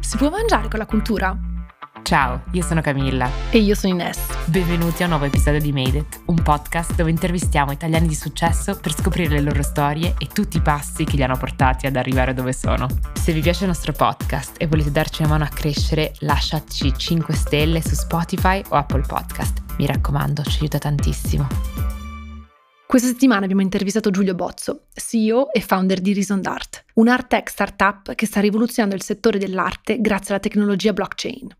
Si può mangiare con la cultura? Ciao, io sono Camilla. E io sono Ines. Benvenuti a un nuovo episodio di Made It, un podcast dove intervistiamo italiani di successo per scoprire le loro storie e tutti i passi che li hanno portati ad arrivare dove sono. Se vi piace il nostro podcast e volete darci una mano a crescere, lasciateci 5 stelle su Spotify o Apple Podcast. Mi raccomando, ci aiuta tantissimo. Questa settimana abbiamo intervistato Giulio Bozzo, CEO e founder di Reason d'Art, un art tech startup che sta rivoluzionando il settore dell'arte grazie alla tecnologia blockchain.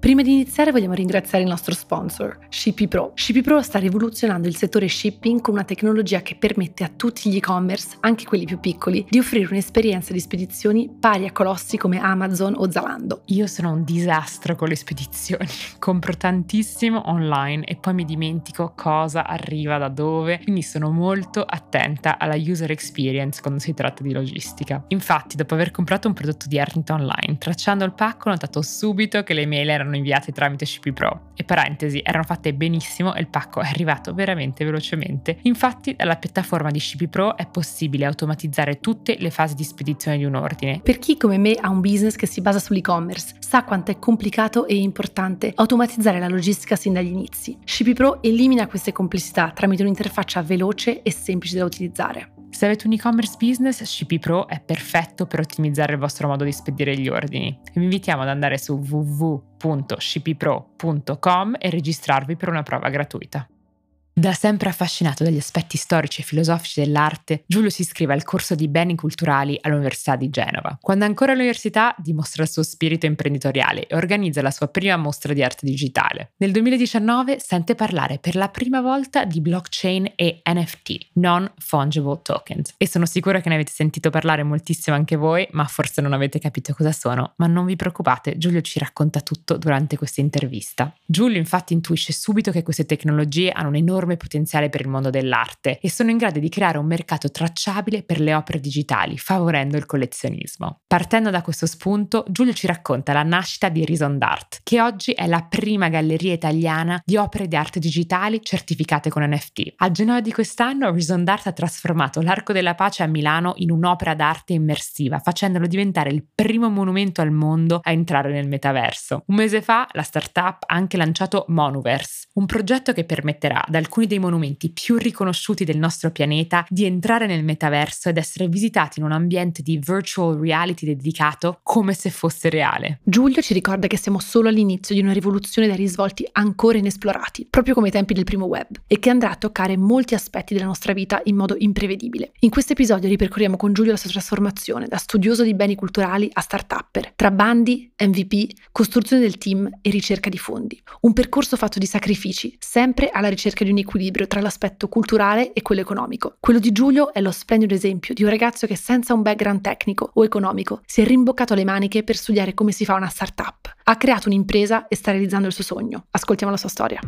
Prima di iniziare vogliamo ringraziare il nostro sponsor, Shippy Pro. Shippy Pro sta rivoluzionando il settore shipping con una tecnologia che permette a tutti gli e-commerce, anche quelli più piccoli, di offrire un'esperienza di spedizioni pari a colossi come Amazon o Zalando. Io sono un disastro con le spedizioni, compro tantissimo online e poi mi dimentico cosa arriva da dove, quindi sono molto attenta alla user experience quando si tratta di logistica. Infatti, dopo aver comprato un prodotto di arte online, tracciando il pacco ho notato subito che le mail erano erano inviate tramite CP Pro. E parentesi, erano fatte benissimo e il pacco è arrivato veramente velocemente. Infatti, dalla piattaforma di CP Pro è possibile automatizzare tutte le fasi di spedizione di un ordine. Per chi come me ha un business che si basa sull'e-commerce, sa quanto è complicato e importante automatizzare la logistica sin dagli inizi. CP Pro elimina queste complessità tramite un'interfaccia veloce e semplice da utilizzare. Se avete un e-commerce business, CP Pro è perfetto per ottimizzare il vostro modo di spedire gli ordini. Vi invitiamo ad andare su www.cppro.com e registrarvi per una prova gratuita. Da sempre affascinato dagli aspetti storici e filosofici dell'arte, Giulio si iscrive al corso di beni culturali all'Università di Genova. Quando ancora all'università dimostra il suo spirito imprenditoriale e organizza la sua prima mostra di arte digitale. Nel 2019 sente parlare per la prima volta di blockchain e NFT, non fungible tokens. E sono sicura che ne avete sentito parlare moltissimo anche voi, ma forse non avete capito cosa sono. Ma non vi preoccupate, Giulio ci racconta tutto durante questa intervista. Giulio infatti intuisce subito che queste tecnologie hanno un enorme enorme potenziale per il mondo dell'arte e sono in grado di creare un mercato tracciabile per le opere digitali, favorendo il collezionismo. Partendo da questo spunto, Giulio ci racconta la nascita di Reason d'Art, che oggi è la prima galleria italiana di opere di arte digitali certificate con NFT. A gennaio di quest'anno, Reason d'Art ha trasformato l'Arco della Pace a Milano in un'opera d'arte immersiva, facendolo diventare il primo monumento al mondo a entrare nel metaverso. Un mese fa, la startup ha anche lanciato Monuverse, un progetto che permetterà ad alcuni alcuni dei monumenti più riconosciuti del nostro pianeta di entrare nel metaverso ed essere visitati in un ambiente di virtual reality dedicato come se fosse reale. Giulio ci ricorda che siamo solo all'inizio di una rivoluzione dai risvolti ancora inesplorati, proprio come ai tempi del primo web, e che andrà a toccare molti aspetti della nostra vita in modo imprevedibile. In questo episodio ripercorriamo con Giulio la sua trasformazione da studioso di beni culturali a start-upper, tra bandi, MVP, costruzione del team e ricerca di fondi. Un percorso fatto di sacrifici, sempre alla ricerca di un equilibrio tra l'aspetto culturale e quello economico. Quello di Giulio è lo splendido esempio di un ragazzo che senza un background tecnico o economico si è rimboccato le maniche per studiare come si fa una startup. Ha creato un'impresa e sta realizzando il suo sogno. Ascoltiamo la sua storia.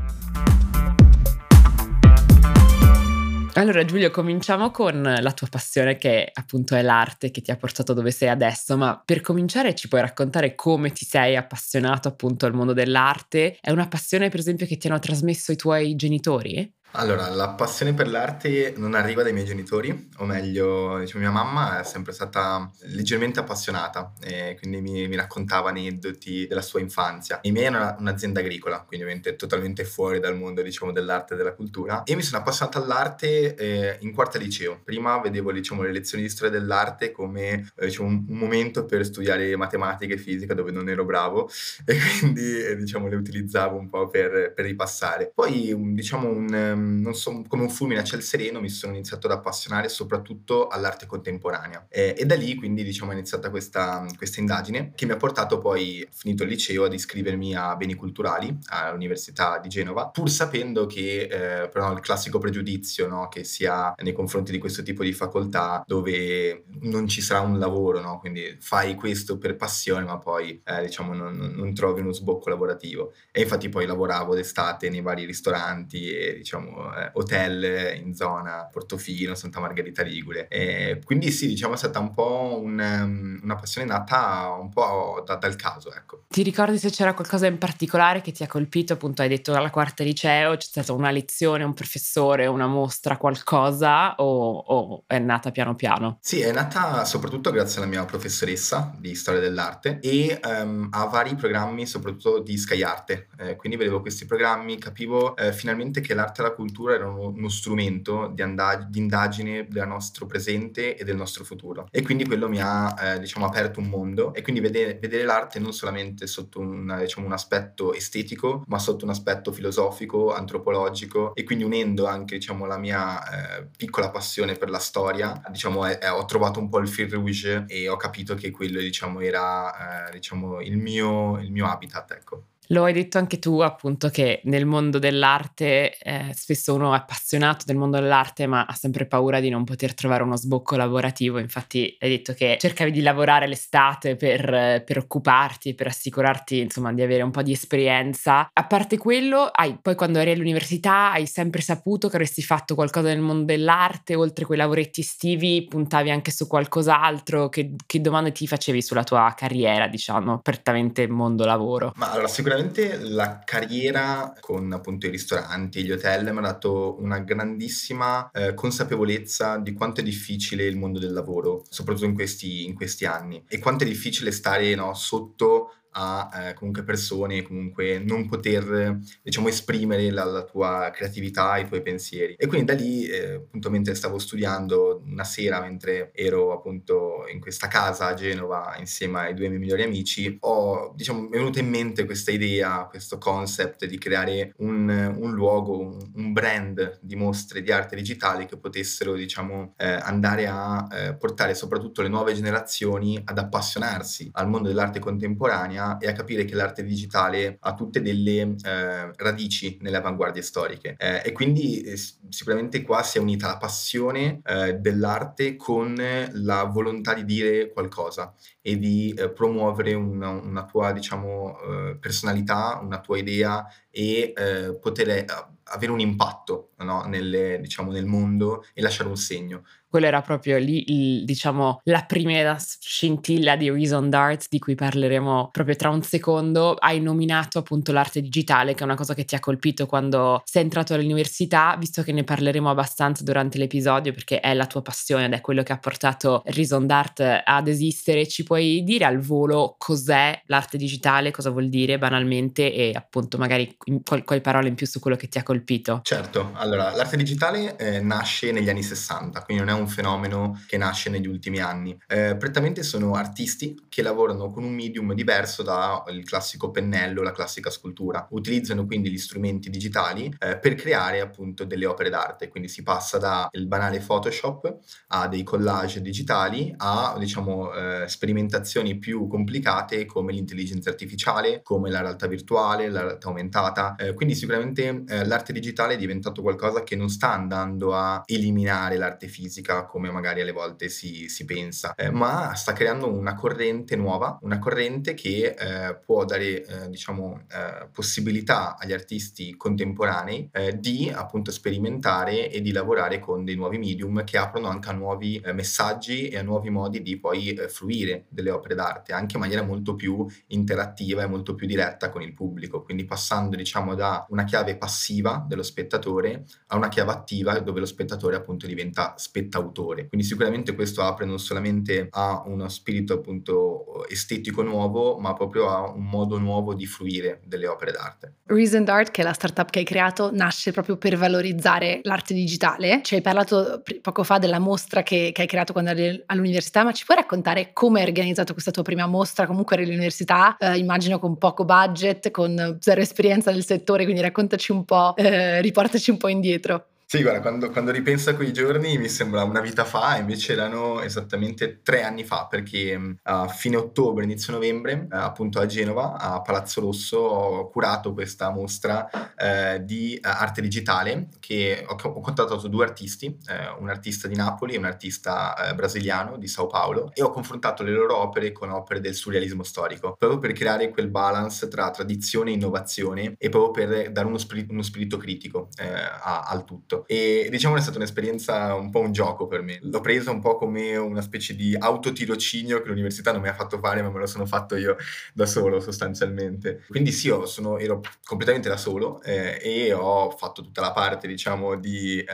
Allora Giulio, cominciamo con la tua passione che appunto è l'arte che ti ha portato dove sei adesso, ma per cominciare ci puoi raccontare come ti sei appassionato appunto al mondo dell'arte? È una passione per esempio che ti hanno trasmesso i tuoi genitori? Allora, la passione per l'arte non arriva dai miei genitori, o meglio, diciamo, mia mamma è sempre stata leggermente appassionata, e quindi mi, mi raccontava aneddoti della sua infanzia. I miei erano un'azienda agricola, quindi ovviamente totalmente fuori dal mondo, diciamo, dell'arte e della cultura. E mi sono appassionato all'arte eh, in quarta liceo. Prima vedevo, diciamo, le lezioni di storia dell'arte come, eh, diciamo, un, un, momento per studiare matematica e fisica dove non ero bravo e quindi, eh, diciamo, le utilizzavo un po' per, per ripassare. Poi, diciamo, un non so, come un fulmine a ciel sereno mi sono iniziato ad appassionare soprattutto all'arte contemporanea e, e da lì quindi diciamo è iniziata questa, questa, indagine che mi ha portato poi, finito il liceo, ad iscrivermi a beni culturali all'Università di Genova, pur sapendo che eh, però il classico pregiudizio no, che si ha nei confronti di questo tipo di facoltà dove non ci sarà un lavoro, no? quindi fai questo per passione ma poi eh, diciamo non, non trovi uno sbocco lavorativo e infatti poi lavoravo d'estate nei vari ristoranti e diciamo, eh, hotel in zona Portofino, Santa Margherita Ligure. E quindi sì, diciamo è stata un po' un, um, una passione nata un po' da, dal caso, ecco. Ti ricordi se c'era qualcosa in particolare che ti ha colpito? Appunto, hai detto alla quarta liceo, c'è stata una lezione, un professore, una mostra, qualcosa o, o è nata piano piano? Sì, è nata soprattutto grazie alla mia professoressa di storia dell'arte e um, a vari programmi, soprattutto di Sky Arte. Eh, quindi vedevo questi programmi, capivo eh, finalmente che l'arte e la cultura erano uno strumento di, and- di, indagine del nostro presente e del nostro futuro. E quindi quello mi ha, eh, diciamo, aperto un mondo. E quindi vedere, vedere l'arte non solamente sotto un, diciamo, un aspetto estetico, ma sotto un aspetto filosofico, antropologico, e quindi unendo anche, diciamo, la mia eh, piccola passione per la storia, diciamo, ho trovato un po' il fil rouge e ho capito che quello, diciamo, era, eh, diciamo, il mio, il mio habitat, ecco. Lo hai detto anche tu, appunto, che nel mondo dell'arte eh, spesso uno è appassionato del mondo dell'arte, ma ha sempre paura di non poter trovare uno sbocco lavorativo. Infatti, hai detto che cercavi di lavorare l'estate per, per occuparti, per assicurarti, insomma, di avere un po' di esperienza. A parte quello, hai, poi quando eri all'università hai sempre saputo che avresti fatto qualcosa nel mondo dell'arte, oltre quei lavoretti estivi, puntavi anche su qualcos'altro. Che, che domande ti facevi sulla tua carriera, diciamo, prettamente mondo lavoro? Ma allora, sicuramente sicuramente la carriera con appunto i ristoranti e gli hotel mi ha dato una grandissima eh, consapevolezza di quanto è difficile il mondo del lavoro, soprattutto in questi, in questi anni, e quanto è difficile stare no, sotto a eh, comunque persone, comunque non poter diciamo esprimere la, la, tua creatività, i tuoi pensieri. E quindi da lì, eh, appunto, mentre stavo studiando una sera, mentre ero appunto in questa casa a Genova insieme ai due miei migliori amici, ho diciamo mi è venuta in mente questa idea, questo concept di creare un, un luogo, un, brand di mostre di arte digitale che potessero diciamo eh, andare a eh, portare soprattutto le nuove generazioni ad appassionarsi al mondo dell'arte contemporanea contemporanea e a capire che l'arte digitale ha tutte delle eh, radici nelle avanguardie storiche. Eh, e quindi eh, sicuramente qua si è unita la passione eh, dell'arte con la volontà di dire qualcosa e di eh, promuovere una, una, tua, diciamo, eh, personalità, una tua idea e poter avere un impatto no? Nelle, diciamo, nel mondo e lasciare un segno quello era proprio lì, il, diciamo, la prima scintilla di Reason Dart di cui parleremo proprio tra un secondo. Hai nominato appunto l'arte digitale, che è una cosa che ti ha colpito quando sei entrato all'università, visto che ne parleremo abbastanza durante l'episodio perché è la tua passione ed è quello che ha portato Reason Dart ad esistere. Ci puoi dire al volo cos'è l'arte digitale, cosa vuol dire banalmente e appunto magari qualche parola in più su quello che ti ha colpito? Certo, allora l'arte digitale eh, nasce negli anni 60, quindi non è un fenomeno che nasce negli ultimi anni. Eh, prettamente sono artisti che lavorano con un medium diverso dal classico pennello, la classica scultura. Utilizzano quindi gli strumenti digitali eh, per creare appunto delle opere d'arte, quindi si passa dal banale Photoshop a dei collage digitali a diciamo eh, sperimentazioni più complicate come l'intelligenza artificiale, come la realtà virtuale, la realtà aumentata. Eh, quindi sicuramente eh, l'arte digitale è diventato qualcosa che non sta andando a eliminare l'arte fisica, come magari alle volte si, si pensa, eh, ma sta creando una corrente nuova, una corrente che eh, può dare eh, diciamo eh, possibilità agli artisti contemporanei eh, di appunto sperimentare e di lavorare con dei nuovi medium che aprono anche a nuovi eh, messaggi e a nuovi modi di poi fruire delle opere d'arte anche in maniera molto più interattiva e molto più diretta con il pubblico, quindi passando diciamo da una chiave passiva dello spettatore a una chiave attiva dove lo spettatore appunto diventa spettatore autore. Quindi sicuramente questo apre non solamente a uno spirito appunto estetico nuovo, ma proprio a un modo nuovo di fruire delle opere d'arte. Reason Art, che è la startup che hai creato, nasce proprio per valorizzare l'arte digitale. Ci hai parlato poco fa della mostra che, che hai creato quando eri all'università, ma ci puoi raccontare come hai organizzato questa tua prima mostra? Comunque eri all'università, eh, immagino con poco budget, con zero esperienza nel settore, quindi raccontaci un po', eh, riportaci un po' indietro. Sì, guarda, quando, quando ripenso a quei giorni mi sembra una vita fa, invece erano esattamente tre anni fa, perché a fine ottobre, inizio novembre, eh, appunto a Genova, a Palazzo Rosso, ho curato questa mostra eh, di eh, arte digitale che ho, ho contattato due artisti, eh, un artista di Napoli e un artista eh, brasiliano di Sao Paulo, e ho confrontato le loro opere con opere del surrealismo storico, proprio per creare quel balance tra tradizione e innovazione e proprio per dare uno spirito, uno spirito critico eh, al tutto e diciamo è stata un'esperienza un po' un gioco per me. L'ho presa un po' come una specie di autotirocinio che l'università non mi ha fatto fare, ma me lo sono fatto io da solo sostanzialmente. Quindi sì, io sono, ero completamente da solo eh, e ho fatto tutta la parte diciamo di eh,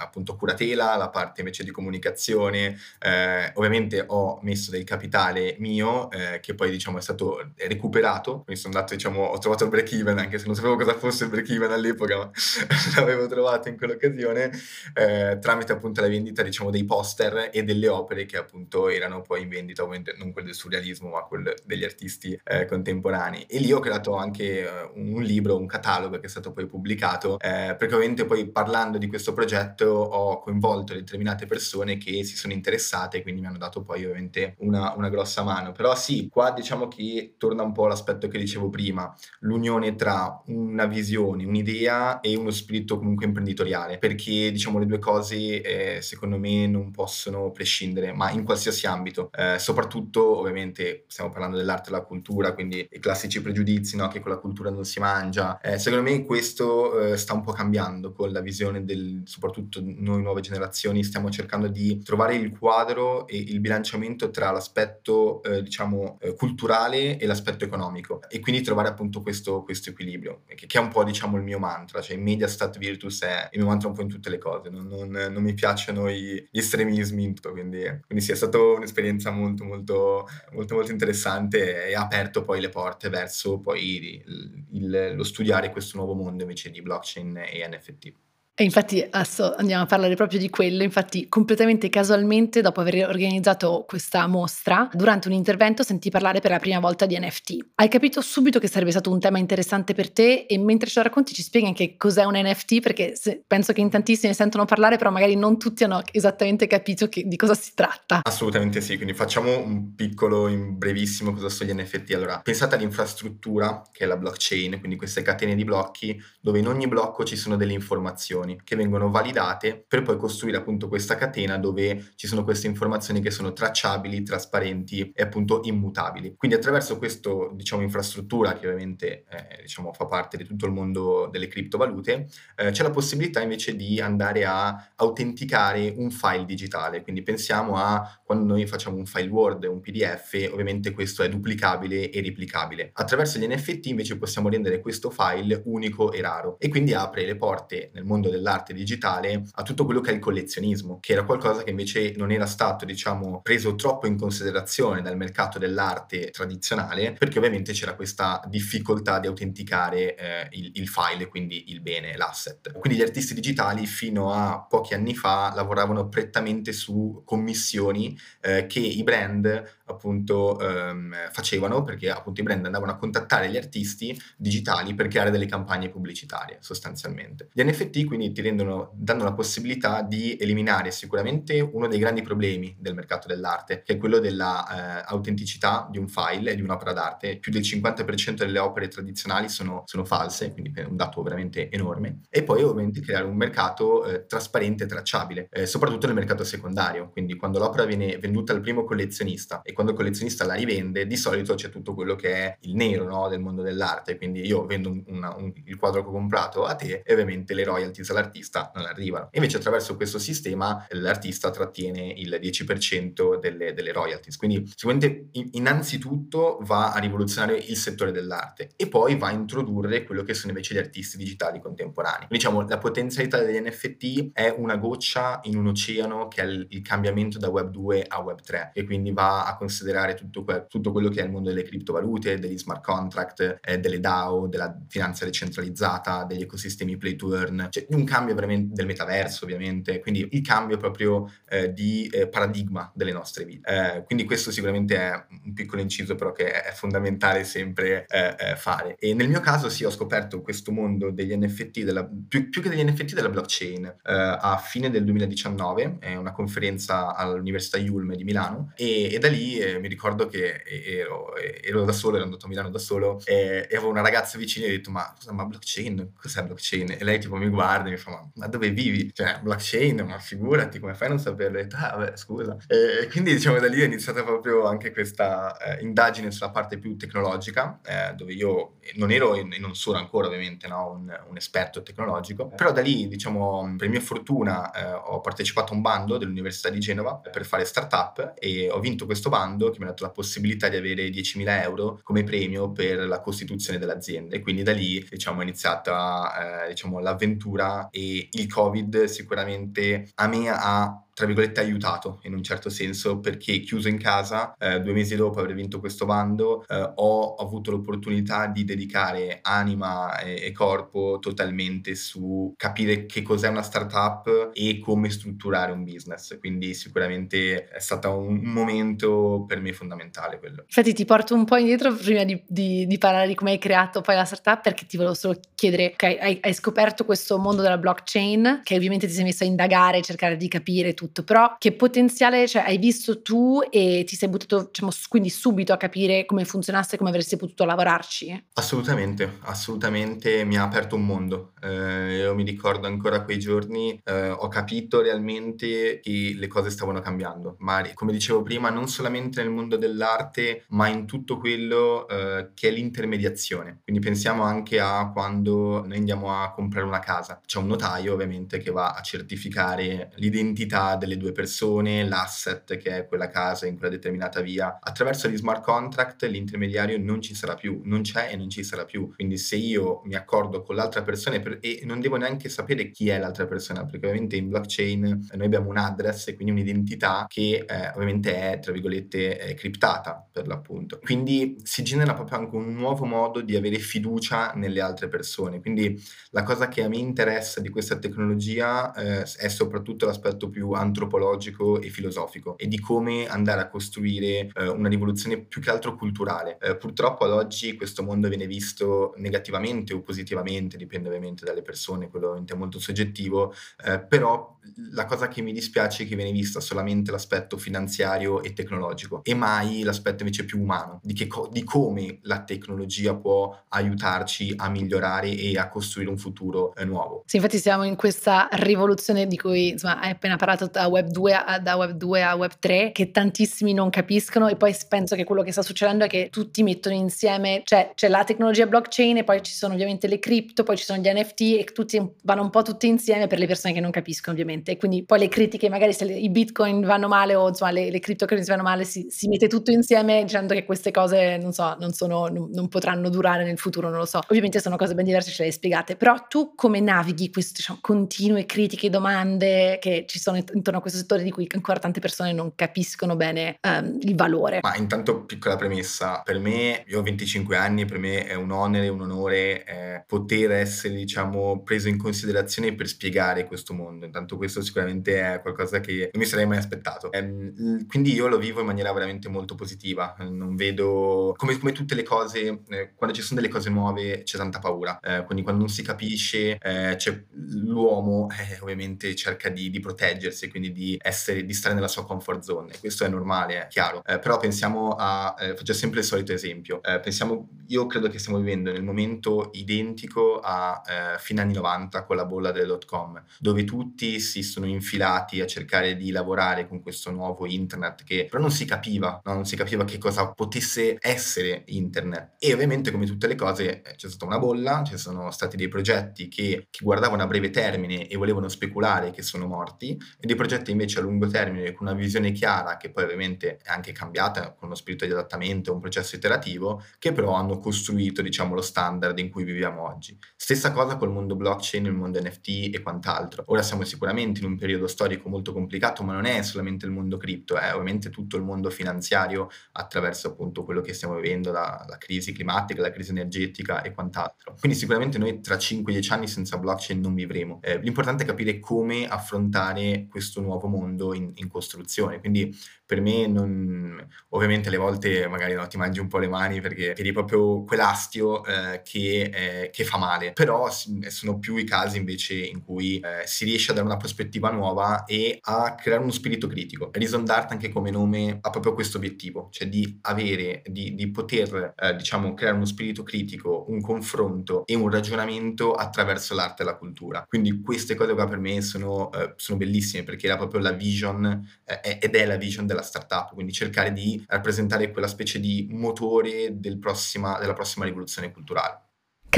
appunto curatela, la parte invece di comunicazione. Eh, ovviamente ho messo del capitale mio eh, che poi diciamo è stato recuperato, quindi sono andato diciamo ho trovato il break even anche se non sapevo cosa fosse il break even all'epoca, ma l'avevo trovato in quell'occasione eh, tramite appunto la vendita diciamo dei poster e delle opere che appunto erano poi in vendita, ovviamente non quelle del surrealismo ma quelle degli artisti eh, contemporanei. E lì ho creato anche uh, un libro, un catalogo che è stato poi pubblicato, eh, perché ovviamente poi parlando di questo progetto ho coinvolto determinate persone che si sono interessate, quindi mi hanno dato poi ovviamente una, una grossa mano. Però sì, qua diciamo che torna un po' l'aspetto che dicevo prima, l'unione tra una visione, un'idea e uno spirito comunque imprenditoriale editoriale, perché diciamo le due cose eh, secondo me non possono prescindere, ma in qualsiasi ambito, eh, soprattutto ovviamente stiamo parlando dell'arte e della cultura, quindi i classici pregiudizi no? che con la cultura non si mangia, eh, secondo me questo eh, sta un po' cambiando con la visione del, soprattutto noi nuove generazioni stiamo cercando di trovare il quadro e il bilanciamento tra l'aspetto eh, diciamo eh, culturale e l'aspetto economico e quindi trovare appunto questo, questo equilibrio, che, che, è un po' diciamo il mio mantra, cioè media stat virtus è mio mantra un po' in tutte le cose, non, non, non mi piacciono gli estremismi tutto, quindi, quindi sì, è stata un'esperienza molto, molto, molto, molto interessante e ha aperto poi le porte verso poi il, il, lo studiare questo nuovo mondo invece di blockchain e NFT. E infatti adesso andiamo a parlare proprio di quello, infatti completamente casualmente dopo aver organizzato questa mostra, durante un intervento sentì parlare per la prima volta di NFT. Hai capito subito che sarebbe stato un tema interessante per te e mentre ce lo racconti ci spieghi anche cos'è un NFT perché penso che in tantissimi sentono parlare però magari non tutti hanno esattamente capito che, di cosa si tratta. Assolutamente sì, quindi facciamo un piccolo, in brevissimo cosa sono gli NFT. Allora, pensate all'infrastruttura che è la blockchain, quindi queste catene di blocchi dove in ogni blocco ci sono delle informazioni informazioni che vengono validate per poi costruire appunto questa catena dove ci sono queste informazioni che sono tracciabili, trasparenti e appunto immutabili. Quindi attraverso questa diciamo infrastruttura che ovviamente eh, diciamo fa parte di tutto il mondo delle criptovalute, eh, c'è la possibilità invece di andare a autenticare un file digitale. Quindi pensiamo a quando noi facciamo un file Word, un PDF, ovviamente questo è duplicabile e replicabile. Attraverso gli NFT invece possiamo rendere questo file unico e raro e quindi apre le porte nel mondo del dell'arte digitale a tutto quello che è il collezionismo, che era qualcosa che invece non era stato, diciamo, preso troppo in considerazione dal mercato dell'arte tradizionale, perché ovviamente c'era questa difficoltà di autenticare eh, il, il file quindi il bene, l'asset. Quindi gli artisti digitali fino a pochi anni fa lavoravano prettamente su commissioni eh, che i brand appunto ehm, facevano perché appunto i brand andavano a contattare gli artisti digitali per creare delle campagne pubblicitarie sostanzialmente. Gli NFT quindi ti rendono, danno la possibilità di eliminare sicuramente uno dei grandi problemi del mercato dell'arte, che è quello dell'autenticità eh, di un file e di un'opera d'arte. Più del 50% delle opere tradizionali sono, sono, false, quindi è un dato veramente enorme. E poi ovviamente creare un mercato eh, trasparente e tracciabile, eh, soprattutto nel mercato secondario, quindi quando l'opera viene venduta al primo collezionista e quando il collezionista la rivende, di solito c'è tutto quello che è il nero no, del mondo dell'arte, quindi io vendo una, un, il quadro che ho comprato a te e ovviamente le royalties all'artista non arrivano. Invece attraverso questo sistema l'artista trattiene il 10% delle, delle royalties, quindi sicuramente innanzitutto va a rivoluzionare il settore dell'arte e poi va a introdurre quello che sono invece gli artisti digitali contemporanei. Diciamo la potenzialità degli NFT è una goccia in un oceano che è il, il cambiamento da Web 2 a Web 3 e quindi va a considerare tutto, que- tutto, quello che è il mondo delle criptovalute, degli smart contract, eh, delle DAO, della finanza decentralizzata, degli ecosistemi play to earn, cioè un cambio veramente del metaverso, ovviamente, quindi il cambio proprio eh, di eh, paradigma delle nostre vite. Eh, quindi questo sicuramente è un piccolo inciso, però che è fondamentale sempre eh, eh, fare. E nel mio caso sì, ho scoperto questo mondo degli NFT, della, più, più, che degli NFT della blockchain, a fine del 2019, è una conferenza all'Università Yulm di Milano, e, e da lì mi ricordo che ero, ero, da solo, ero andato a Milano da solo, e, e avevo una ragazza vicina e ho detto, ma, ma blockchain, cos'è blockchain? E lei tipo mi guarda e mi fa, ma, ma dove vivi? Cioè, blockchain, ma figurati, come fai a non saperlo? E ho detto, ah, vabbè, scusa. E quindi diciamo da lì è iniziata proprio anche questa eh, indagine sulla parte più tecnologica, eh, dove io non ero e non sono ancora ovviamente no, un, un, esperto tecnologico, però da lì, diciamo, per mia fortuna eh, ho partecipato a un bando dell'Università di Genova per fare startup e ho vinto questo bando che mi ha dato la possibilità di avere 10.000 euro come premio per la costituzione dell'azienda. E quindi da lì diciamo, è iniziata eh, diciamo, l'avventura e il Covid sicuramente a me ha tra virgolette aiutato in un certo senso perché chiuso in casa eh, due mesi dopo aver vinto questo bando eh, ho avuto l'opportunità di dedicare anima e, e, corpo totalmente su capire che cos'è una startup e come strutturare un business. Quindi sicuramente è stato un, un momento per me fondamentale quello. Infatti ti porto un po' indietro prima di, di, di parlare di come hai creato poi la startup perché ti volevo solo chiedere ok hai, hai scoperto questo mondo della blockchain che ovviamente ti sei messo a indagare cercare di capire tutto tutto, però che potenziale cioè, hai visto tu e ti sei buttato diciamo, quindi subito a capire come funzionasse e come avresti potuto lavorarci? Assolutamente, assolutamente mi ha aperto un mondo. Eh, io mi ricordo ancora quei giorni, eh, ho capito realmente che le cose stavano cambiando, ma come dicevo prima, non solamente nel mondo dell'arte, ma in tutto quello eh, che è l'intermediazione. Quindi pensiamo anche a quando noi andiamo a comprare una casa. C'è un notaio ovviamente che va a certificare l'identità delle due persone, l'asset che è quella casa in quella determinata via. Attraverso gli smart contract l'intermediario non ci sarà più, non c'è e non ci sarà più. Quindi se io mi accordo con l'altra persona e, e non devo neanche sapere chi è l'altra persona, perché ovviamente in blockchain noi abbiamo un address e quindi un'identità che eh, ovviamente è, tra virgolette, è criptata per l'appunto. Quindi si genera proprio anche un nuovo modo di avere fiducia nelle altre persone. Quindi la cosa che a me interessa di questa tecnologia eh, è soprattutto l'aspetto più antropologico antropologico e filosofico e di come andare a costruire eh, una rivoluzione più che altro culturale. Eh, purtroppo ad oggi questo mondo viene visto negativamente o positivamente, dipende ovviamente dalle persone, quello è molto soggettivo, eh, però la cosa che mi dispiace è che viene vista solamente l'aspetto finanziario e tecnologico e mai l'aspetto invece più umano, di, co- di come la tecnologia può aiutarci a migliorare e a costruire un futuro eh, nuovo. Sì, infatti siamo in questa rivoluzione di cui insomma, hai appena parlato da Web 2 a, da Web 2 a Web 3 che tantissimi non capiscono e poi penso che quello che sta succedendo è che tutti mettono insieme, cioè c'è la tecnologia blockchain e poi ci sono ovviamente le cripto, poi ci sono gli NFT e tutti vanno un po' tutti insieme per le persone che non capiscono ovviamente e quindi poi le critiche magari se le, i bitcoin vanno male o insomma le, le cryptocurrency vanno male si, si, mette tutto insieme dicendo che queste cose non so, non, sono, non, non, potranno durare nel futuro, non lo so. Ovviamente sono cose ben diverse, ce le hai spiegate, però tu come navighi queste diciamo, continue critiche, domande che ci sono intorno a questo settore di cui ancora tante persone non capiscono bene um, il valore. Ma intanto piccola premessa, per me, io ho 25 anni, per me è un onere, un onore eh, poter essere diciamo preso in considerazione per spiegare questo mondo, intanto questo sicuramente è qualcosa che non mi sarei mai aspettato. Eh, quindi io lo vivo in maniera veramente molto positiva, non vedo, come, come tutte le cose, eh, quando ci sono delle cose nuove c'è tanta paura, eh, quindi quando non si capisce eh, l'uomo eh, ovviamente cerca di, di proteggersi, quindi di, essere, di stare nella sua comfort zone. Questo è normale, è chiaro. Eh, però pensiamo a, eh, faccio sempre il solito esempio, eh, pensiamo, io credo che stiamo vivendo nel momento identico a eh, fine anni 90 con la bolla del dot com, dove tutti si sono infilati a cercare di lavorare con questo nuovo internet che però non si capiva, no? non si capiva che cosa potesse essere internet. E ovviamente come tutte le cose eh, c'è stata una bolla, ci sono stati dei progetti che, che guardavano a breve termine e volevano speculare che sono morti e dei progetti invece a lungo termine con una visione chiara, che poi ovviamente è anche cambiata con uno spirito di adattamento, un processo iterativo, che però hanno costruito diciamo lo standard in cui viviamo oggi. Stessa cosa col mondo blockchain, il mondo NFT e quant'altro. Ora siamo sicuramente in un periodo storico molto complicato, ma non è solamente il mondo cripto, è ovviamente tutto il mondo finanziario attraverso appunto quello che stiamo vivendo, la, la crisi climatica, la crisi energetica e quant'altro. Quindi sicuramente noi tra 5-10 anni senza blockchain non vivremo. Eh, l'importante è capire come affrontare questo nuovo mondo in, in costruzione. Quindi per me non, ovviamente alle volte magari no, ti mangi un po' le mani perché vedi proprio quell'astio eh, che, eh, che, fa male, però sono più i casi invece in cui eh, si riesce a dare una prospettiva nuova e a creare uno spirito critico. Reason Dart anche come nome ha proprio questo obiettivo, cioè di avere, di, di poter eh, diciamo creare uno spirito critico, un confronto e un ragionamento attraverso l'arte e la cultura. Quindi queste cose qua per me sono, eh, sono bellissime perché era proprio la vision eh, ed è la vision della startup, quindi cercare di rappresentare quella specie di motore del prossima, della prossima rivoluzione culturale.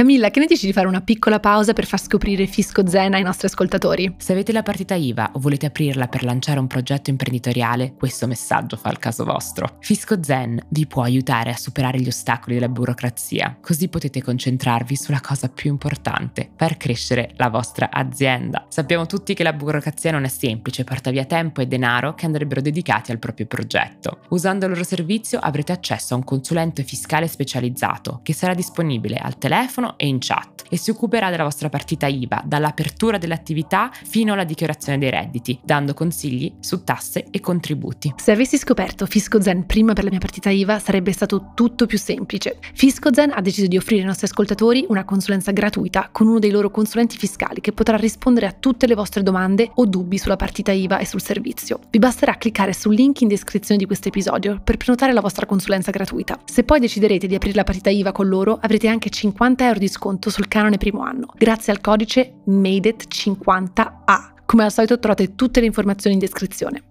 Camilla, che ne dici di fare una piccola pausa per far scoprire Fisco Zen ai nostri ascoltatori? Se avete la partita IVA o volete aprirla per lanciare un progetto imprenditoriale, questo messaggio fa il caso vostro. Fisco Zen vi può aiutare a superare gli ostacoli della burocrazia, così potete concentrarvi sulla cosa più importante, far crescere la vostra azienda. Sappiamo tutti che la burocrazia non è semplice, porta via tempo e denaro che andrebbero dedicati al proprio progetto. Usando il loro servizio avrete accesso a un consulente fiscale specializzato che sarà disponibile al telefono e in chat e si occuperà della vostra partita IVA dall'apertura dell'attività fino alla dichiarazione dei redditi, dando consigli su tasse e contributi. Se avessi scoperto Fisco Zen prima per la mia partita IVA sarebbe stato tutto più semplice. Fisco Zen ha deciso di offrire ai nostri ascoltatori una consulenza gratuita con uno dei loro consulenti fiscali che potrà rispondere a tutte le vostre domande o dubbi sulla partita IVA e sul servizio. Vi basterà cliccare sul link in descrizione di questo episodio per prenotare la vostra consulenza gratuita. Se poi deciderete di aprire la partita IVA con loro avrete anche 50 euro di sconto sul canone primo anno, grazie al codice MADEIT50A. Come al solito trovate tutte le informazioni in descrizione.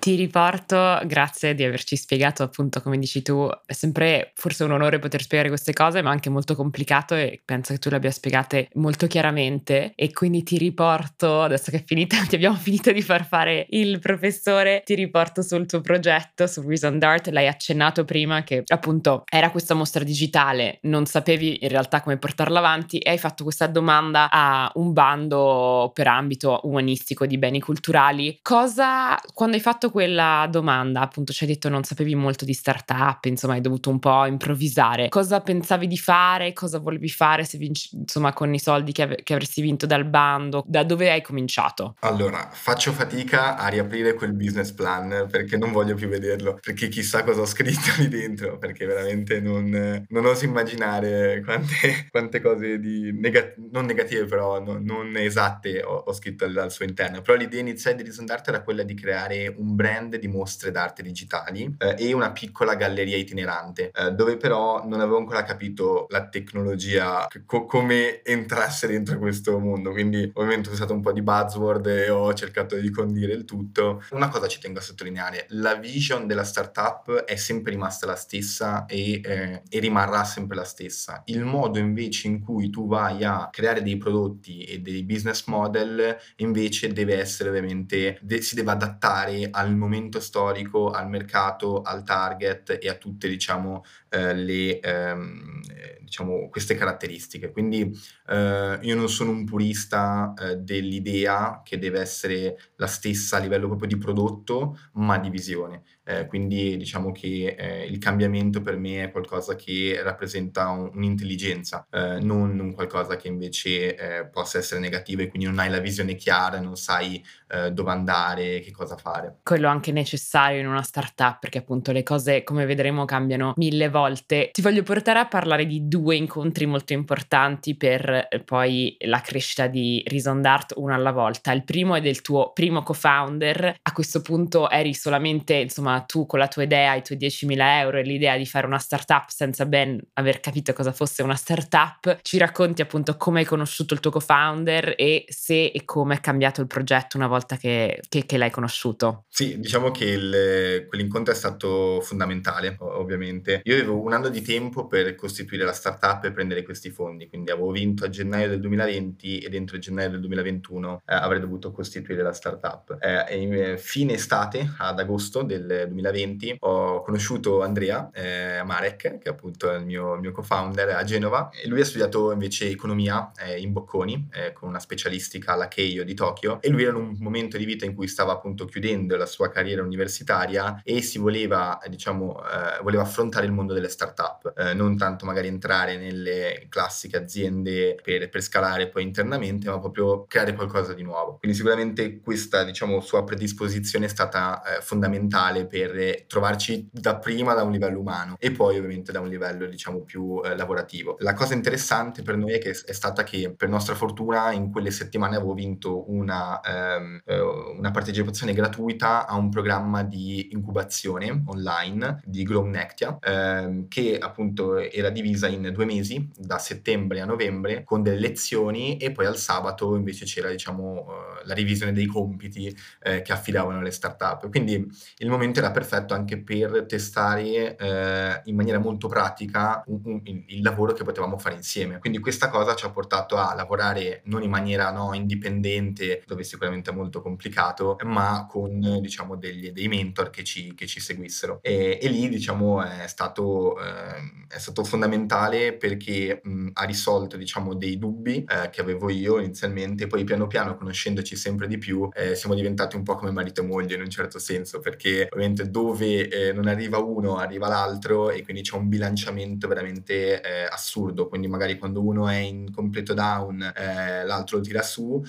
Ti riporto, grazie di averci spiegato appunto come dici tu, è sempre forse un onore poter spiegare queste cose, ma anche molto complicato e penso che tu le abbia spiegate molto chiaramente e quindi ti riporto, adesso che è finita, ti abbiamo finito di far fare il professore, ti riporto sul tuo progetto su Reason Dart, l'hai accennato prima che appunto era questa mostra digitale, non sapevi in realtà come portarla avanti e hai fatto questa domanda a un bando per ambito umanistico di beni culturali. Cosa, quando hai fatto quella domanda, appunto ci hai detto non sapevi molto di startup, insomma hai dovuto un po' improvvisare. Cosa pensavi di fare? Cosa volevi fare se vinci, insomma con i soldi che, av- che avresti vinto dal bando? Da dove hai cominciato? Allora, faccio fatica a riaprire quel business plan perché non voglio più vederlo, perché chissà cosa ho scritto lì dentro, perché veramente non, non oso immaginare quante, quante cose di negat- non negative però no, non esatte ho, ho scritto al, suo interno. Però l'idea iniziale di Risondart era quella di creare un brand di mostre d'arte digitali eh, e una piccola galleria itinerante, eh, dove però non avevo ancora capito la tecnologia, co- come entrasse dentro questo mondo. Quindi ovviamente ho usato un po' di buzzword e ho cercato di condire il tutto. Una cosa ci tengo a sottolineare, la vision della startup è sempre rimasta la stessa e, eh, e rimarrà sempre la stessa. Il modo invece in cui tu vai a creare dei prodotti e dei business model invece deve essere ovviamente, de- si deve adattare al al momento storico, al mercato, al target e a tutte diciamo, eh, le, ehm, diciamo, queste caratteristiche. Quindi eh, io non sono un purista eh, dell'idea che deve essere la stessa a livello proprio di prodotto, ma di visione. Eh, quindi diciamo che eh, il cambiamento per me è qualcosa che rappresenta un, un'intelligenza, eh, non un qualcosa che invece eh, possa essere negativo e quindi non hai la visione chiara, non sai eh, dove andare, che cosa fare. Quello anche necessario in una startup perché appunto le cose come vedremo cambiano mille volte. Ti voglio portare a parlare di due incontri molto importanti per eh, poi la crescita di Reason Dart una alla volta. Il primo è del tuo primo co-founder, a questo punto eri solamente insomma tu con la tua idea, i tuoi 10.000 euro e l'idea di fare una startup senza ben aver capito cosa fosse una startup, ci racconti appunto come hai conosciuto il tuo co-founder e se e come è cambiato il progetto una volta che, che, che l'hai conosciuto. Sì, diciamo che il, quell'incontro è stato fondamentale, ovviamente. Io avevo un anno di tempo per costituire la startup e prendere questi fondi, quindi avevo vinto a gennaio del 2020 e dentro gennaio del 2021 eh, avrei dovuto costituire la startup. Eh, eh, fine estate, ad agosto del 2020, ho conosciuto Andrea eh, Marek, che appunto è il mio, il mio co-founder a Genova, e lui ha studiato invece economia eh, in Bocconi, eh, con una specialistica alla Keio di Tokyo, e lui era in un momento di vita in cui stava appunto chiudendo la sua carriera universitaria e si voleva, diciamo, eh, voleva affrontare il mondo delle start-up, eh, non tanto magari entrare nelle classiche aziende per, per, scalare poi internamente, ma proprio creare qualcosa di nuovo. Quindi sicuramente questa, diciamo, sua predisposizione è stata eh, fondamentale per trovarci dapprima da un livello umano e poi ovviamente da un livello, diciamo, più eh, lavorativo. La cosa interessante per noi è, che è stata che per nostra fortuna in quelle settimane avevo vinto una, ehm, eh, una partecipazione gratuita a un programma di incubazione online di Glow Nectia, ehm, che appunto era divisa in due mesi, da settembre a novembre, con delle lezioni e poi al sabato invece c'era diciamo eh, la revisione dei compiti eh, che affidavano le startup. Quindi il momento era perfetto anche per testare eh, in maniera molto pratica un, un, il lavoro che potevamo fare insieme. Quindi questa cosa ci ha portato a lavorare non in maniera no, indipendente, dove sicuramente è molto complicato, ma con diciamo degli, dei mentor che ci, che ci seguissero. E, e, lì diciamo è stato, eh, è stato fondamentale perché mh, ha risolto diciamo dei dubbi eh, che avevo io inizialmente, poi piano piano conoscendoci sempre di più eh, siamo diventati un po' come marito e moglie in un certo senso, perché ovviamente dove eh, non arriva uno arriva l'altro e quindi c'è un bilanciamento veramente eh, assurdo, quindi magari quando uno è in completo down eh, l'altro lo tira su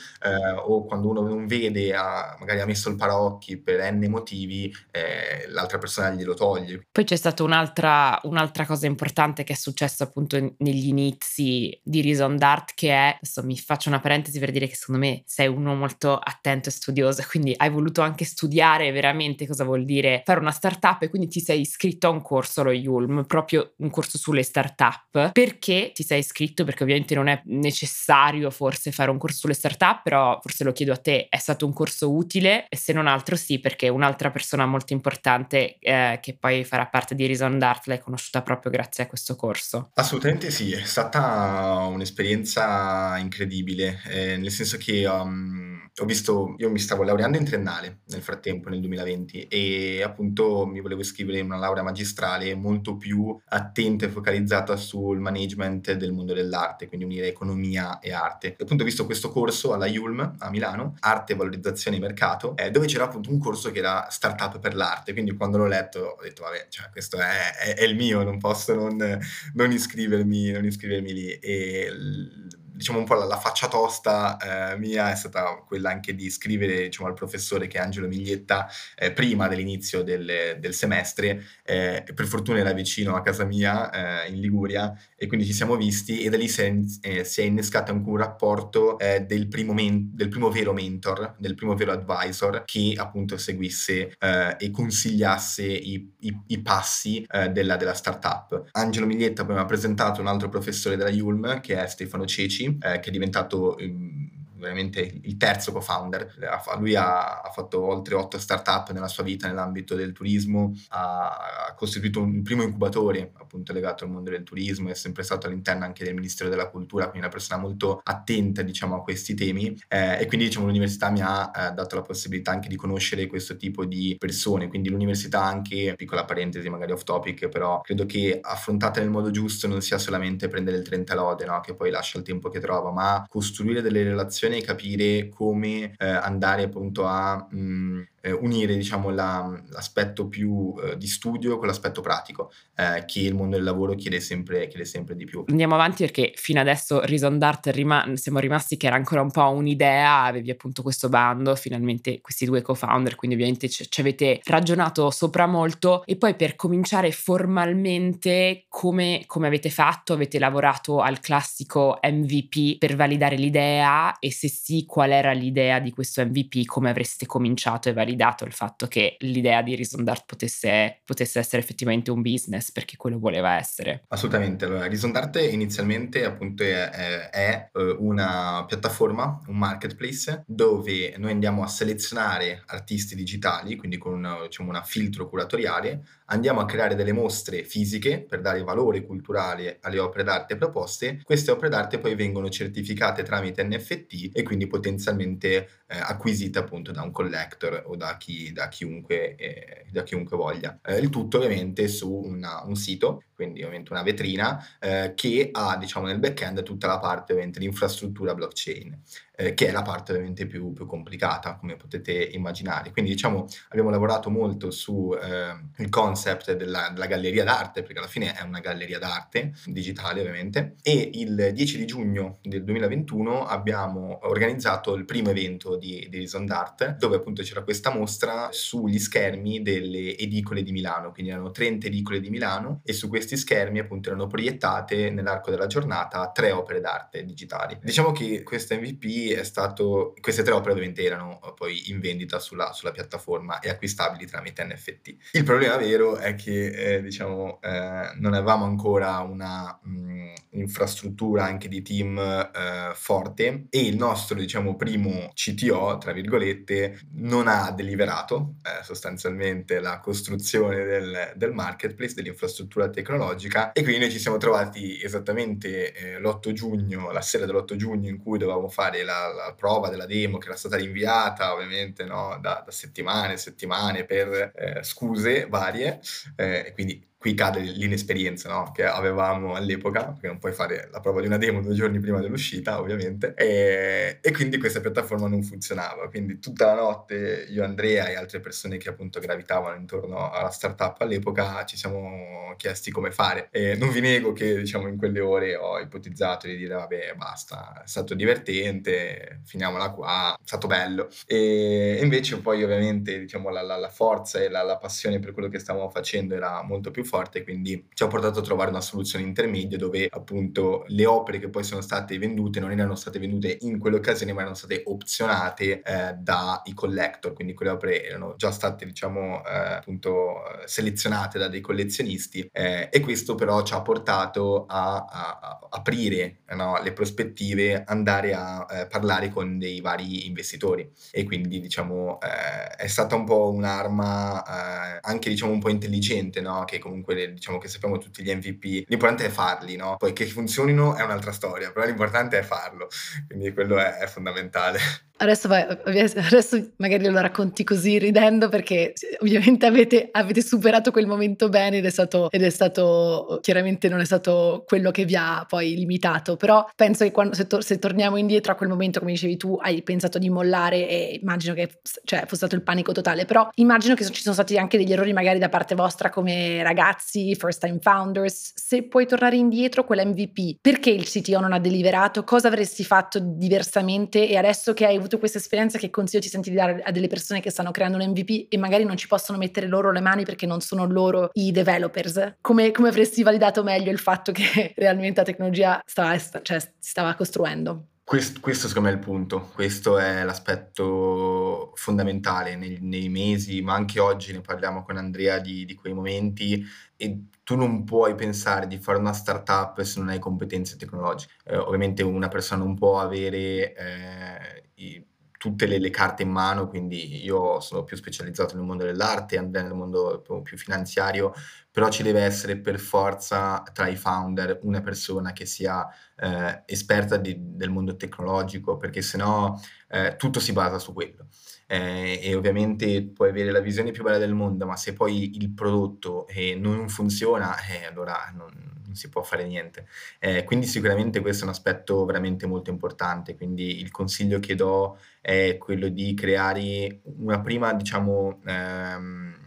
o quando uno non vede, ha, magari ha messo il paraocchi per n motivi, eh, l'altra persona glielo toglie. Poi c'è stata un'altra, un'altra cosa importante che è successa appunto negli inizi di Reason Dart che è, adesso mi faccio una parentesi per dire che secondo me sei uno molto attento e studioso, quindi hai voluto anche studiare veramente cosa vuol dire fare una startup e quindi ti sei iscritto a un corso, lo Yulm, proprio un corso sulle startup. Perché ti sei iscritto? Perché ovviamente non è necessario forse fare un corso sulle startup, però forse lo chiedo a te, è stato un corso utile e se non altro sì, perché un'altra persona molto importante eh, che poi farà parte di Reason Dart l'hai conosciuta proprio grazie a questo corso. Assolutamente sì, è stata un'esperienza incredibile, eh, nel senso che um, ho visto, io mi stavo laureando in triennale nel frattempo, nel 2020, e appunto mi volevo iscrivere in una laurea magistrale molto più attenta e focalizzata sul management del mondo dell'arte, quindi unire economia e arte. E appunto ho visto questo corso alla Yulm a Milano, Arte, Valorizzazione e Mercato, eh, dove c'era appunto un corso che era Startup per l'arte, quindi quando l'ho letto ho detto vabbè, cioè, questo è, è, è, il mio, non posso non, non, iscrivermi, non iscrivermi lì. E l- diciamo un po' la, la faccia tosta eh, mia è stata quella anche di scrivere diciamo, al professore che è Angelo Miglietta eh, prima dell'inizio del, del semestre, eh, per fortuna era vicino a casa mia eh, in Liguria e quindi ci siamo visti e da lì si è, eh, si è innescato anche un rapporto eh, del primo, men- del, primo vero mentor, del primo vero advisor che appunto seguisse e consigliasse i, i, i passi della, della startup. Angelo Miglietta poi mi ha presentato un altro professore della Yulm che è Stefano Ceci eh, che è diventato... Um, veramente il terzo co-founder. Lui ha, ha, fatto oltre otto startup nella sua vita nell'ambito del turismo, ha, ha, costituito un primo incubatore appunto legato al mondo del turismo, è sempre stato all'interno anche del Ministero della Cultura, quindi una persona molto attenta diciamo a questi temi eh, e quindi diciamo l'università mi ha eh, dato la possibilità anche di conoscere questo tipo di persone, quindi l'università anche, piccola parentesi magari off topic, però credo che affrontata nel modo giusto non sia solamente prendere il 30 lode, no? che poi lascia il tempo che trova, ma costruire delle relazioni capire come eh, andare appunto a mh, eh, unire diciamo, la, l'aspetto più eh, di studio con l'aspetto pratico eh, che il mondo del lavoro chiede sempre, chiede sempre, di più. Andiamo avanti perché fino adesso Reason Dart rima- siamo rimasti che era ancora un po' un'idea, avevi appunto questo bando, finalmente questi due co-founder, quindi ovviamente ci, ci avete ragionato sopra molto e poi per cominciare formalmente come, come avete fatto? Avete lavorato al classico MVP per validare l'idea e se sì qual era l'idea di questo MVP, come avreste cominciato e validato? Validato il fatto che l'idea di Reason Dart potesse, potesse essere effettivamente un business perché quello voleva essere. Assolutamente, allora Reason Dart inizialmente appunto è, è, è eh, una piattaforma, un marketplace dove noi andiamo a selezionare artisti digitali, quindi con una, diciamo, una filtro curatoriale, andiamo a creare delle mostre fisiche per dare valore culturale alle opere d'arte proposte, queste opere d'arte poi vengono certificate tramite NFT e quindi potenzialmente eh, acquisite appunto da un collector o da, chi, da, chiunque, eh, da chiunque, voglia. Eh, il tutto ovviamente su una, un sito, quindi ovviamente una vetrina, eh, che ha diciamo nel back-end tutta la parte ovviamente di blockchain eh, che è la parte ovviamente più, più, complicata, come potete immaginare. Quindi diciamo abbiamo lavorato molto sul eh, concept della, della, galleria d'arte, perché alla fine è una galleria d'arte, digitale ovviamente, e il 10 di giugno del 2021 abbiamo organizzato il primo evento di, di Reason d'Art, dove appunto c'era questa mostra sugli schermi delle edicole di Milano, quindi erano 30 edicole di Milano e su questi schermi appunto erano proiettate nell'arco della giornata tre opere d'arte digitali. Diciamo che questa MVP è stato, queste tre opere ovviamente erano eh, poi in vendita sulla, sulla piattaforma e acquistabili tramite NFT. Il problema vero è che eh, diciamo eh, non avevamo ancora una mh, mm, infrastruttura anche di team eh, forte e il nostro diciamo primo CTO tra virgolette non ha deliberato eh, sostanzialmente la costruzione del, del, marketplace dell'infrastruttura tecnologica e quindi noi ci siamo trovati esattamente eh, l'8 giugno la sera dell'8 giugno in cui dovevamo fare la, la, prova della demo che era stata rinviata ovviamente no, da, da settimane e settimane per eh, scuse varie, eh, quindi qui cade l'inesperienza no? che avevamo all'epoca, perché non puoi fare la prova di una demo due giorni prima dell'uscita, ovviamente, e, e, quindi questa piattaforma non funzionava. Quindi tutta la notte io, Andrea e altre persone che appunto gravitavano intorno alla startup all'epoca ci siamo chiesti come fare. E non vi nego che diciamo in quelle ore ho ipotizzato di dire vabbè basta, è stato divertente, finiamola qua, è stato bello. E invece poi ovviamente diciamo la, la, la forza e la, la passione per quello che stavamo facendo era molto più forte, quindi ci ha portato a trovare una soluzione intermedia dove appunto le opere che poi sono state vendute non erano state vendute in quell'occasione, ma erano state opzionate eh, dai collector, quindi quelle opere erano già state diciamo eh, appunto selezionate da dei collezionisti eh, e questo però ci ha portato a, a, a aprire no, le prospettive, andare a eh, parlare con dei vari investitori e quindi diciamo eh, è stata un po' un'arma eh, anche diciamo un po' intelligente no? che comunque comunque diciamo che sappiamo tutti gli MVP, l'importante è farli, no? Poi che funzionino è un'altra storia, però l'importante è farlo, quindi quello è, è fondamentale. Adesso, vai, adesso, magari lo racconti così ridendo perché ovviamente avete, avete superato quel momento bene ed è, stato, ed è, stato, chiaramente non è stato quello che vi ha poi limitato, però penso che quando, se, to, se, torniamo indietro a quel momento, come dicevi tu, hai pensato di mollare e immagino che cioè, fosse stato il panico totale, però immagino che ci sono stati anche degli errori magari da parte vostra come ragazzi, first time founders, se puoi tornare indietro quell'MVP, perché il CTO non ha deliberato, cosa avresti fatto diversamente e adesso che hai avuto questa esperienza, che consiglio ti senti di dare a delle persone che stanno creando un MVP e magari non ci possono mettere loro le mani perché non sono loro i developers? Come, come avresti validato meglio il fatto che realmente la tecnologia stava, cioè, stava costruendo? Questo, questo, secondo me è il punto, questo è l'aspetto fondamentale nei, nei, mesi, ma anche oggi ne parliamo con Andrea di, di, quei momenti e tu non puoi pensare di fare una startup se non hai competenze tecnologiche. Eh, ovviamente una persona non può avere eh, i, tutte le, le, carte in mano, quindi io sono più specializzato nel mondo dell'arte, Andrea nel mondo più finanziario, però ci deve essere per forza tra i founder una persona che sia eh, esperta di, del mondo tecnologico, perché sennò eh, tutto si basa su quello. Eh, e ovviamente puoi avere la visione più bella del mondo, ma se poi il prodotto eh, non funziona, eh, allora non, non si può fare niente. Eh, quindi sicuramente questo è un aspetto veramente molto importante, quindi il consiglio che do è quello di creare una prima, diciamo, ehm,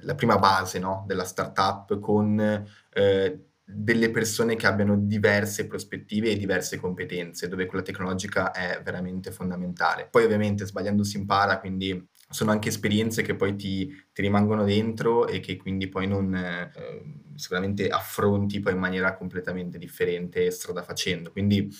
la prima base no, della startup con eh, delle persone che abbiano diverse prospettive e diverse competenze, dove quella tecnologica è veramente fondamentale. Poi ovviamente sbagliando si impara, quindi sono anche esperienze che poi ti, ti rimangono dentro e che quindi poi non eh, sicuramente affronti poi in maniera completamente differente strada facendo. Quindi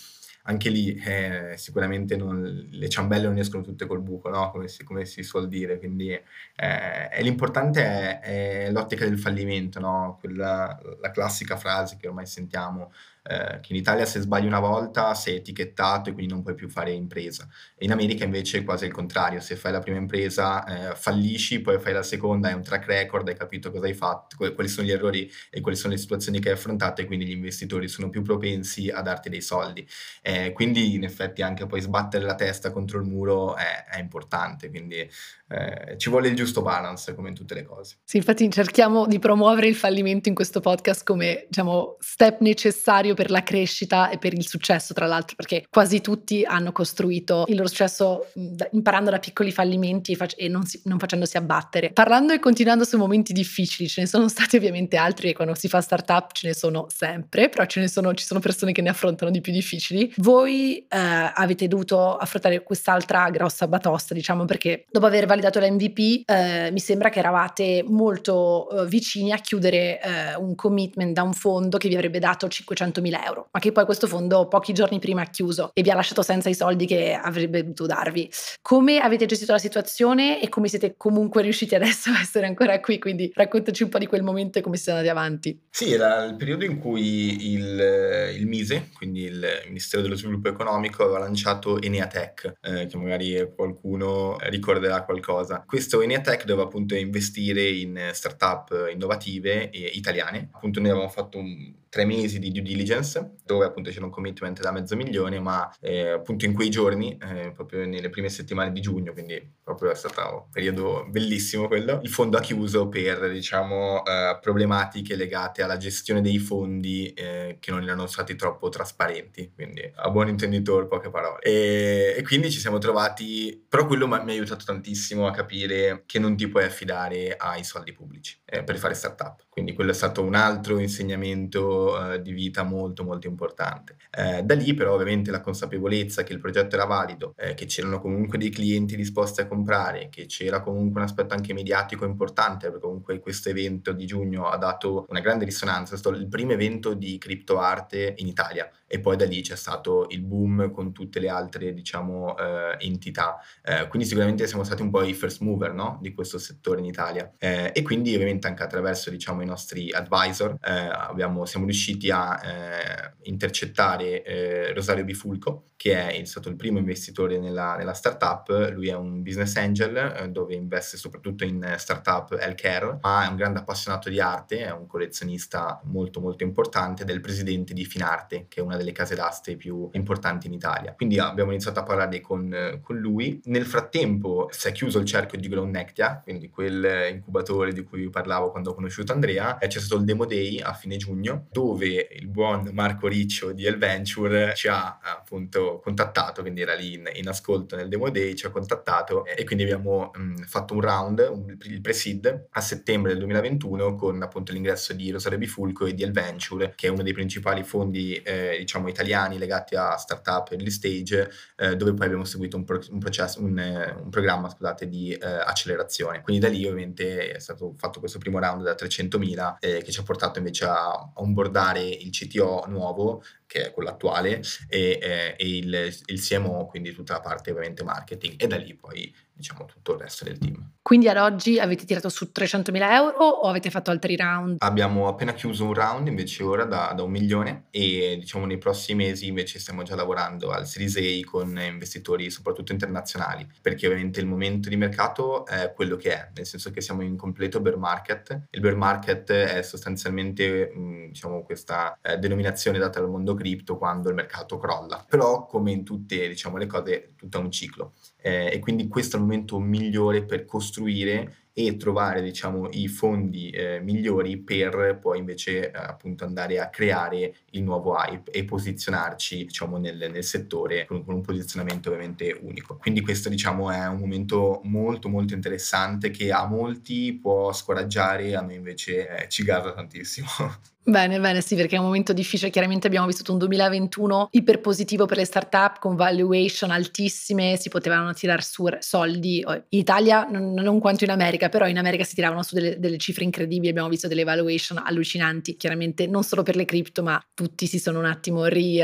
anche lì eh, sicuramente non, le ciambelle non escono tutte col buco, no? come, si, come, si, suol dire, quindi eh, l'importante è, è, l'ottica del fallimento, no? Quella, la classica frase che ormai sentiamo eh, che in Italia se sbagli una volta sei etichettato e quindi non puoi più fare impresa. in America invece è quasi il contrario, se fai la prima impresa eh, fallisci, poi fai la seconda, hai un track record, hai capito cosa hai fatto, quali sono gli errori e quali sono le situazioni che hai affrontato e quindi gli investitori sono più propensi a darti dei soldi. Eh, quindi in effetti anche poi sbattere la testa contro il muro è, è importante, quindi eh, ci vuole il giusto balance come in tutte le cose. Sì, infatti cerchiamo di promuovere il fallimento in questo podcast come diciamo step necessario per la crescita e per il successo, tra l'altro, perché quasi tutti hanno costruito il loro successo imparando da piccoli fallimenti e, fac- e non, si- non, facendosi abbattere. Parlando e continuando su momenti difficili, ce ne sono stati ovviamente altri e quando si fa startup ce ne sono sempre, però ce ne sono, ci sono persone che ne affrontano di più difficili. Voi eh, avete dovuto affrontare quest'altra grossa batosta, diciamo, perché dopo aver validato l'MVP eh, mi sembra che eravate molto eh, vicini a chiudere eh, un commitment da un fondo che vi avrebbe dato 500 100.000 euro, ma che poi questo fondo pochi giorni prima ha chiuso e vi ha lasciato senza i soldi che avrebbe dovuto darvi. Come avete gestito la situazione e come siete comunque riusciti adesso a essere ancora qui? Quindi raccontaci un po' di quel momento e come siete andati avanti. Sì, era il periodo in cui il, il MISE, quindi il Ministero dello Sviluppo Economico, aveva lanciato Eneatech, eh, che magari qualcuno ricorderà qualcosa. Questo Eneatech doveva appunto investire in startup innovative e italiane. Appunto noi avevamo fatto un tre mesi di due diligence, dove appunto c'era un commitment da mezzo milione, ma eh, appunto in quei giorni, eh, proprio nelle prime settimane di giugno, quindi proprio è stato un periodo bellissimo quello, il fondo ha chiuso per, diciamo, eh, problematiche legate alla gestione dei fondi eh, che non erano stati troppo trasparenti, quindi a buon intenditore poche parole. E, e quindi ci siamo trovati, però quello mi ha aiutato tantissimo a capire che non ti puoi affidare ai soldi pubblici eh, per fare startup, quindi quello è stato un altro insegnamento eh, di vita molto molto importante. Eh, da lì però ovviamente la consapevolezza che il progetto era valido, eh, che c'erano comunque dei clienti disposti a comprare, che c'era comunque un aspetto anche mediatico importante, perché comunque questo evento di giugno ha dato una grande risonanza, è stato il primo evento di criptoarte in Italia e poi da lì c'è stato il boom con tutte le altre diciamo eh, entità eh, quindi sicuramente siamo stati un po' i first mover no? di questo settore in Italia eh, e quindi ovviamente anche attraverso diciamo i nostri advisor eh, abbiamo, siamo riusciti a eh, intercettare eh, Rosario Bifulco che è stato il primo investitore nella, nella startup lui è un business angel dove investe soprattutto in startup healthcare ma è un grande appassionato di arte è un collezionista molto molto importante del presidente di Finarte che è una delle delle case d'aste più importanti in Italia. Quindi abbiamo iniziato a parlare con, con lui. Nel frattempo si è chiuso il cerchio di Grow Nectia, quindi quel incubatore di cui parlavo quando ho conosciuto Andrea, e c'è stato il Demo Day a fine giugno, dove il buon Marco Riccio di El Venture ci ha appunto contattato, quindi era lì in, in ascolto nel Demo Day, ci ha contattato e quindi abbiamo mh, fatto un round, un, il pre-seed, a settembre del 2021 con appunto l'ingresso di Rosario Bifulco e di El Venture, che è uno dei principali fondi eh, diciamo italiani legati a startup early stage, eh, dove poi abbiamo seguito un, pro- un, processo, un, un programma scusate, di eh, accelerazione. Quindi da lì ovviamente è stato fatto questo primo round da 300.000 eh, che ci ha portato invece a onboardare il CTO nuovo che è quello attuale, e, eh, e il, il, CMO, quindi tutta la parte ovviamente marketing, e da lì poi diciamo tutto il resto del team. Quindi ad oggi avete tirato su 300.000 euro o avete fatto altri round? Abbiamo appena chiuso un round invece ora da, da un milione e diciamo nei prossimi mesi invece stiamo già lavorando al Series A con investitori soprattutto internazionali perché ovviamente il momento di mercato è quello che è, nel senso che siamo in completo bear market. Il bear market è sostanzialmente mh, diciamo questa eh, denominazione data dal mondo cripto quando il mercato crolla. Però come in tutte diciamo le cose tutto è un ciclo eh, e quindi questo è il momento migliore per costruire e trovare diciamo i fondi eh, migliori per poi invece eh, appunto andare a creare il nuovo hype e posizionarci diciamo nel, nel settore con, con, un posizionamento ovviamente unico. Quindi questo diciamo è un momento molto molto interessante che a molti può scoraggiare a noi invece eh, ci garra tantissimo. Bene, bene, sì, perché è un momento difficile. Chiaramente abbiamo vissuto un 2021 iperpositivo per le startup con valuation altissime, si potevano tirare su soldi. In Italia, non, non quanto in America, America, però in America si tiravano su delle, delle cifre incredibili, abbiamo visto delle valuation allucinanti, chiaramente non solo per le cripto, ma tutti si sono un attimo ri,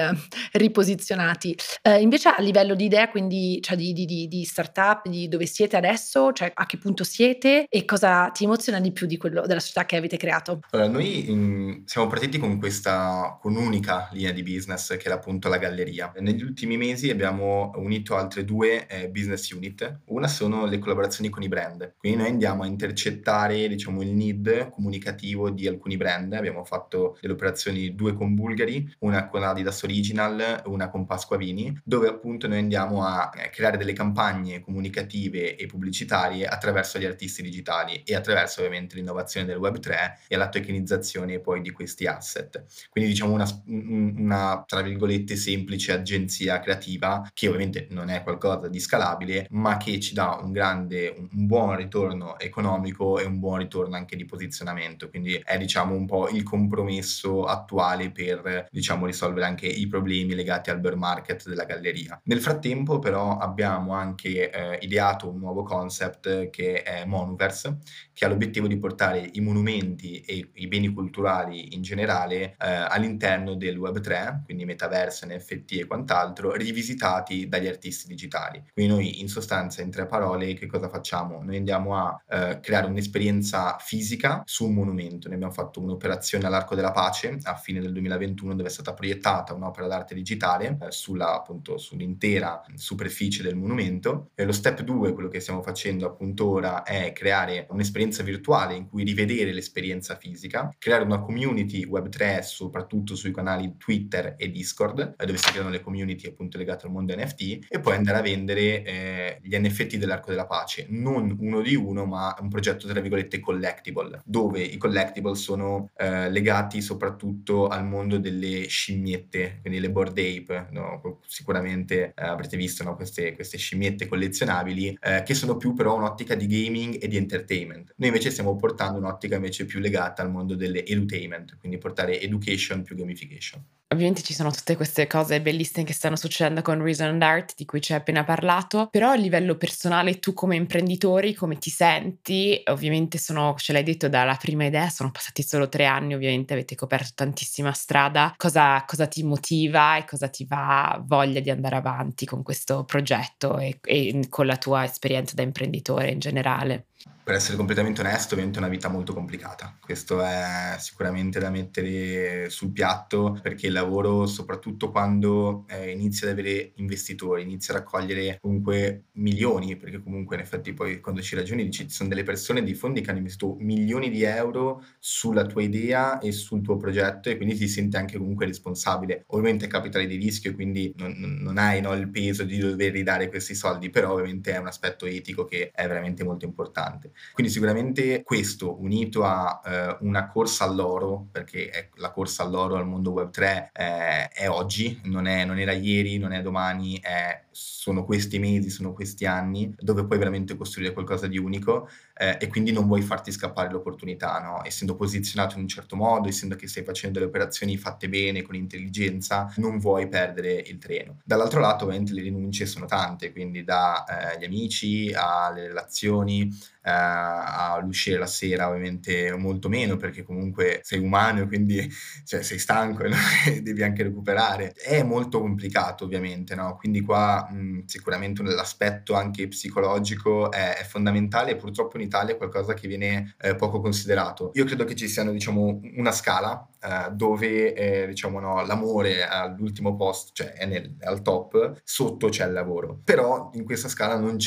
riposizionati. Eh, invece a livello di idea, quindi cioè di, di, di, startup, di dove siete adesso, cioè a che punto siete e cosa ti emoziona di più di quello, della società che avete creato? Allora, noi in, siamo partiti con questa, con un'unica linea di business che era appunto la galleria. Negli ultimi mesi abbiamo unito altre due eh, business unit. Una sono le collaborazioni con i brand, quindi noi andiamo a intercettare diciamo il need comunicativo di alcuni brand. Abbiamo fatto delle operazioni due con Bulgari, una con Adidas Original, una con Pasquavini, dove appunto noi andiamo a eh, creare delle campagne comunicative e pubblicitarie attraverso gli artisti digitali e attraverso ovviamente l'innovazione del Web3 e la tokenizzazione poi di questi asset. Quindi diciamo una, una tra virgolette semplice agenzia creativa che ovviamente non è qualcosa di scalabile ma che ci dà un grande un buon ritorno economico e un buon ritorno anche di posizionamento. Quindi è diciamo un po' il compromesso attuale per diciamo risolvere anche i problemi legati al bear market della galleria. Nel frattempo però abbiamo anche eh, ideato un nuovo concept che è Monuverse che ha l'obiettivo di portare i monumenti e i beni culturali in generale eh, all'interno del Web3, quindi metaverso, NFT e quant'altro, rivisitati dagli artisti digitali. Quindi noi in sostanza, in tre parole, che cosa facciamo? Noi andiamo a eh, creare un'esperienza fisica su un monumento. Noi abbiamo fatto un'operazione all'Arco della Pace a fine del 2021 dove è stata proiettata un'opera d'arte digitale eh, sulla, appunto, sull'intera superficie del monumento. E lo step 2, quello che stiamo facendo appunto ora, è creare un'esperienza un'esperienza virtuale in cui rivedere l'esperienza fisica, creare una community Web3 soprattutto sui canali Twitter e Discord, eh, dove si creano le community appunto legate al mondo NFT, e poi andare a vendere eh, gli NFT dell'Arco della Pace, non uno di uno, ma un progetto tra virgolette collectible, dove i collectible sono eh, legati soprattutto al mondo delle scimmiette, quindi le board ape, no? sicuramente eh, avrete visto no? queste, queste, scimmiette collezionabili, eh, che sono più però un'ottica di gaming e di entertainment. Noi invece stiamo portando un'ottica invece più legata al mondo delle edutainment, quindi portare education più gamification. Ovviamente ci sono tutte queste cose bellissime che stanno succedendo con Reason and Art di cui ci hai appena parlato, però a livello personale tu come imprenditori come ti senti? Ovviamente sono, ce l'hai detto, dalla prima idea, sono passati solo tre anni, ovviamente avete coperto tantissima strada. Cosa, cosa ti motiva e cosa ti va voglia di andare avanti con questo progetto e, e con la tua esperienza da imprenditore in generale? Per essere completamente onesto, ovviamente è una vita molto complicata. Questo è sicuramente da mettere sul piatto perché il lavoro, soprattutto quando eh, inizia ad avere investitori, inizia a raccogliere comunque milioni, perché comunque in effetti poi quando ci ragioni dici ci sono delle persone, dei fondi che hanno investito milioni di euro sulla tua idea e sul tuo progetto e quindi ti senti anche comunque responsabile. Ovviamente è capitale di rischio quindi non, non hai no, il peso di dover ridare questi soldi, però ovviamente è un aspetto etico che è veramente molto importante. Quindi sicuramente questo unito a eh, una corsa all'oro, perché la corsa all'oro al mondo web 3 eh, è oggi, non, è, non, era ieri, non è domani, è, sono questi mesi, sono questi anni dove puoi veramente costruire qualcosa di unico eh, e quindi non vuoi farti scappare l'opportunità, no? essendo posizionato in un certo modo, essendo che stai facendo delle operazioni fatte bene, con intelligenza, non vuoi perdere il treno. Dall'altro lato ovviamente le rinunce sono tante, quindi dagli eh, amici alle relazioni, eh, all'uscire la sera ovviamente molto meno perché comunque sei umano e quindi cioè, sei stanco e devi anche recuperare. È molto complicato ovviamente, no? quindi qua mh, sicuramente l'aspetto anche psicologico è, è, fondamentale e purtroppo in Italia è qualcosa che viene eh, poco considerato. Io credo che ci siano diciamo una scala eh, dove eh, diciamo no, l'amore all'ultimo posto, cioè è, nel, è, al top, sotto c'è il lavoro. Però in questa scala non,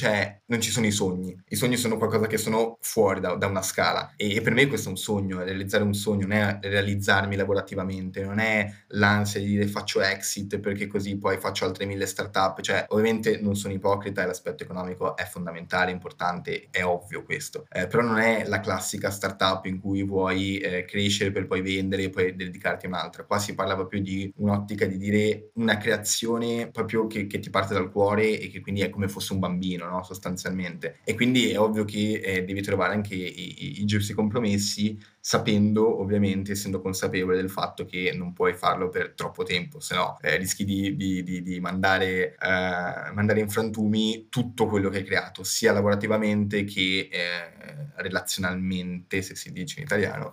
non ci sono i sogni. I sogni sono qualcosa che sono fuori da, da una scala. E, e, per me questo è un sogno, realizzare un sogno, non è realizzarmi lavorativamente, non è l'ansia di dire faccio exit perché così poi faccio altre mille startup. Cioè, ovviamente non sono ipocrita e l'aspetto economico è fondamentale, importante, è ovvio questo. Eh, però non è la classica startup in cui vuoi eh, crescere per poi vendere e poi dedicarti a un'altra. Qua si parla proprio di un'ottica di dire una creazione proprio che, che ti parte dal cuore e che quindi è come fosse un bambino, no? sostanzialmente. E quindi è ovvio che eh, devi trovare anche i, i, i giusti compromessi sapendo ovviamente, essendo consapevole del fatto che non puoi farlo per troppo tempo, se no eh, rischi di, di, di, di mandare, eh, mandare, in frantumi tutto quello che hai creato, sia lavorativamente che eh, relazionalmente, se si dice in italiano,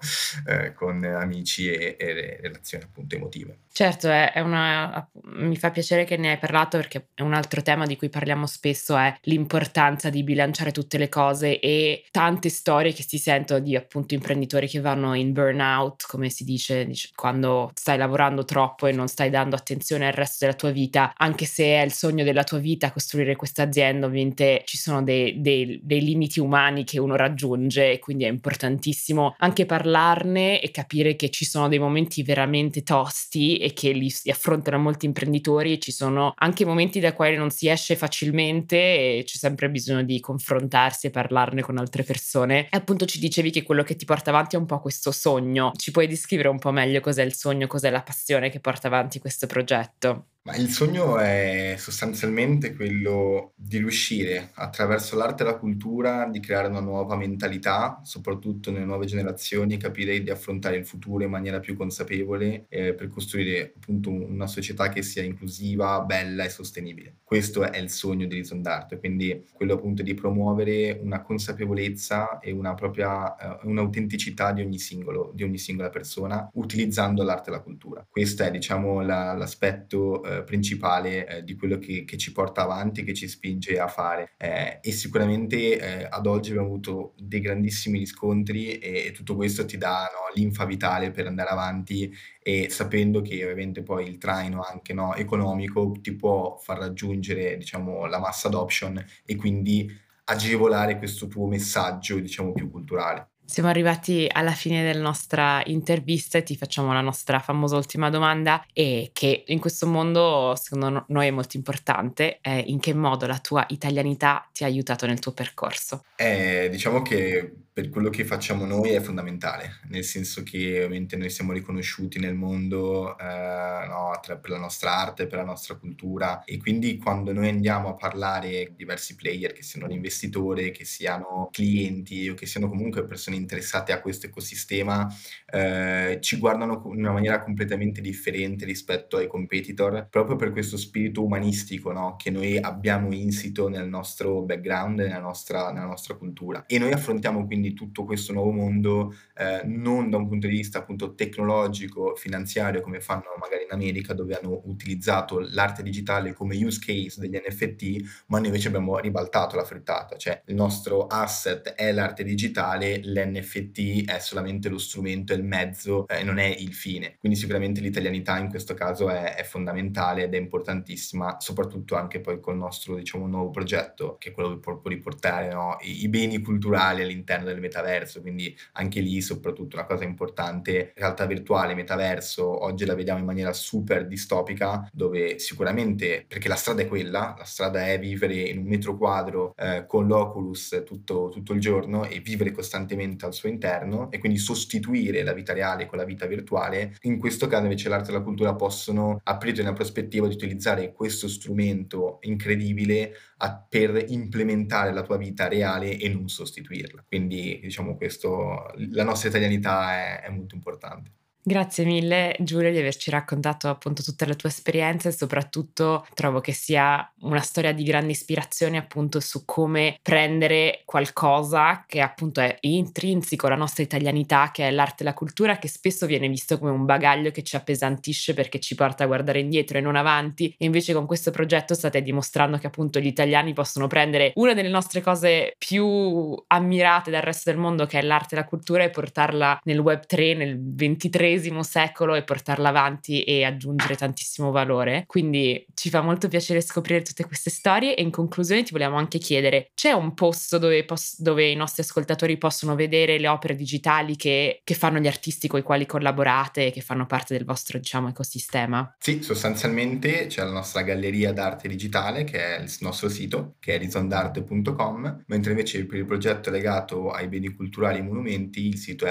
eh, con amici e, e, relazioni appunto emotive. Certo, è, è una, mi fa piacere che ne hai parlato perché è un altro tema di cui parliamo spesso, è l'importanza di bilanciare tutte le cose e tante storie che si sentono di appunto imprenditori che vanno in burnout, come si dice, dice, quando stai lavorando troppo e non stai dando attenzione al resto della tua vita, anche se è il sogno della tua vita costruire questa azienda, ovviamente ci sono dei, dei, dei limiti umani che uno raggiunge e quindi è importantissimo anche parlarne e capire che ci sono dei momenti veramente tosti e che li affrontano molti imprenditori e ci sono anche momenti da quali non si esce facilmente e c'è sempre bisogno di confrontarsi e parlarne con altre persone. E appunto ci dicevi che quello che ti porta avanti è un po' questo sogno. Ci puoi descrivere un po' meglio cos'è il sogno, cos'è la passione che porta avanti questo progetto? Il sogno è sostanzialmente quello di riuscire attraverso l'arte e la cultura di creare una nuova mentalità, soprattutto nelle nuove generazioni, capire di affrontare il futuro in maniera più consapevole eh, per costruire appunto una società che sia inclusiva, bella e sostenibile. Questo è il sogno di Reason d'Arte, quindi quello appunto di promuovere una consapevolezza e una propria eh, un'autenticità di ogni singolo, di ogni singola persona utilizzando l'arte e la cultura. Questo è diciamo la, l'aspetto eh, principale eh, di quello che, che, ci porta avanti, che ci spinge a fare. Eh, e sicuramente eh, ad oggi abbiamo avuto dei grandissimi riscontri e, e tutto questo ti dà no, l'infa vitale per andare avanti e sapendo che ovviamente poi il traino anche no, economico ti può far raggiungere diciamo, la massa adoption e quindi agevolare questo tuo messaggio diciamo più culturale. Siamo arrivati alla fine della nostra intervista e ti facciamo la nostra famosa ultima domanda e che in questo mondo secondo noi è molto importante, è in che modo la tua italianità ti ha aiutato nel tuo percorso? Eh, diciamo che per quello che facciamo noi è fondamentale, nel senso che ovviamente noi siamo riconosciuti nel mondo eh, no, per la nostra arte, per la nostra cultura e quindi quando noi andiamo a parlare con diversi player, che siano investitori, che siano clienti o che siano comunque persone interessate a questo ecosistema, eh, ci guardano in una maniera completamente differente rispetto ai competitor, proprio per questo spirito umanistico no, che noi abbiamo insito nel nostro background, nella nostra, nella nostra cultura. E noi affrontiamo quindi quindi tutto questo nuovo mondo eh, non da un punto di vista appunto tecnologico, finanziario come fanno magari in America dove hanno utilizzato l'arte digitale come use case degli NFT, ma noi invece abbiamo ribaltato la frittata, cioè il nostro asset è l'arte digitale, l'NFT è solamente lo strumento, è il mezzo e eh, non è il fine. Quindi sicuramente l'italianità in questo caso è, è fondamentale ed è importantissima, soprattutto anche poi col nostro diciamo nuovo progetto che è quello di proprio riportare no, i, i beni culturali all'interno del metaverso, quindi anche lì soprattutto una cosa importante, realtà virtuale, metaverso, oggi la vediamo in maniera super distopica, dove sicuramente, perché la strada è quella, la strada è vivere in un metro quadro eh, con l'Oculus tutto, tutto il giorno e vivere costantemente al suo interno e quindi sostituire la vita reale con la vita virtuale, in questo caso invece l'arte e la cultura possono aprire una prospettiva di utilizzare questo strumento incredibile a, per implementare la tua vita reale e non sostituirla. Quindi diciamo questo, la nostra italianità è, è molto importante. Grazie mille Giulia di averci raccontato appunto tutta la tua esperienza e soprattutto trovo che sia una storia di grande ispirazione appunto su come prendere qualcosa che appunto è intrinseco alla nostra italianità, che è l'arte e la cultura, che spesso viene visto come un bagaglio che ci appesantisce perché ci porta a guardare indietro e non avanti. E invece con questo progetto state dimostrando che appunto gli italiani possono prendere una delle nostre cose più ammirate dal resto del mondo che è l'arte e la cultura e portarla nel web 3, nel 23 secolo e portarla avanti e aggiungere tantissimo valore. Quindi ci fa molto piacere scoprire tutte queste storie e in conclusione ti vogliamo anche chiedere, c'è un posto dove, pos- dove i nostri ascoltatori possono vedere le opere digitali che, che fanno gli artisti con i quali collaborate e che fanno parte del vostro diciamo ecosistema? Sì, sostanzialmente c'è la nostra galleria d'arte digitale che è il nostro sito che è horizondarte.com mentre invece per il progetto legato ai beni culturali e monumenti il sito è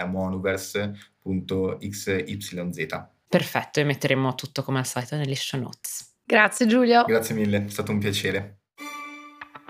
monuverse.xyz. Perfetto, e metteremo tutto come al solito nelle show notes. Grazie Giulio. Grazie mille, è stato un piacere.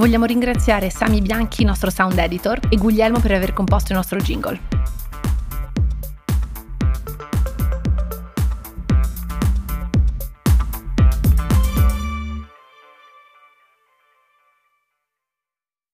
Vogliamo ringraziare Sami Bianchi, nostro sound editor, e Guglielmo per aver composto il nostro jingle.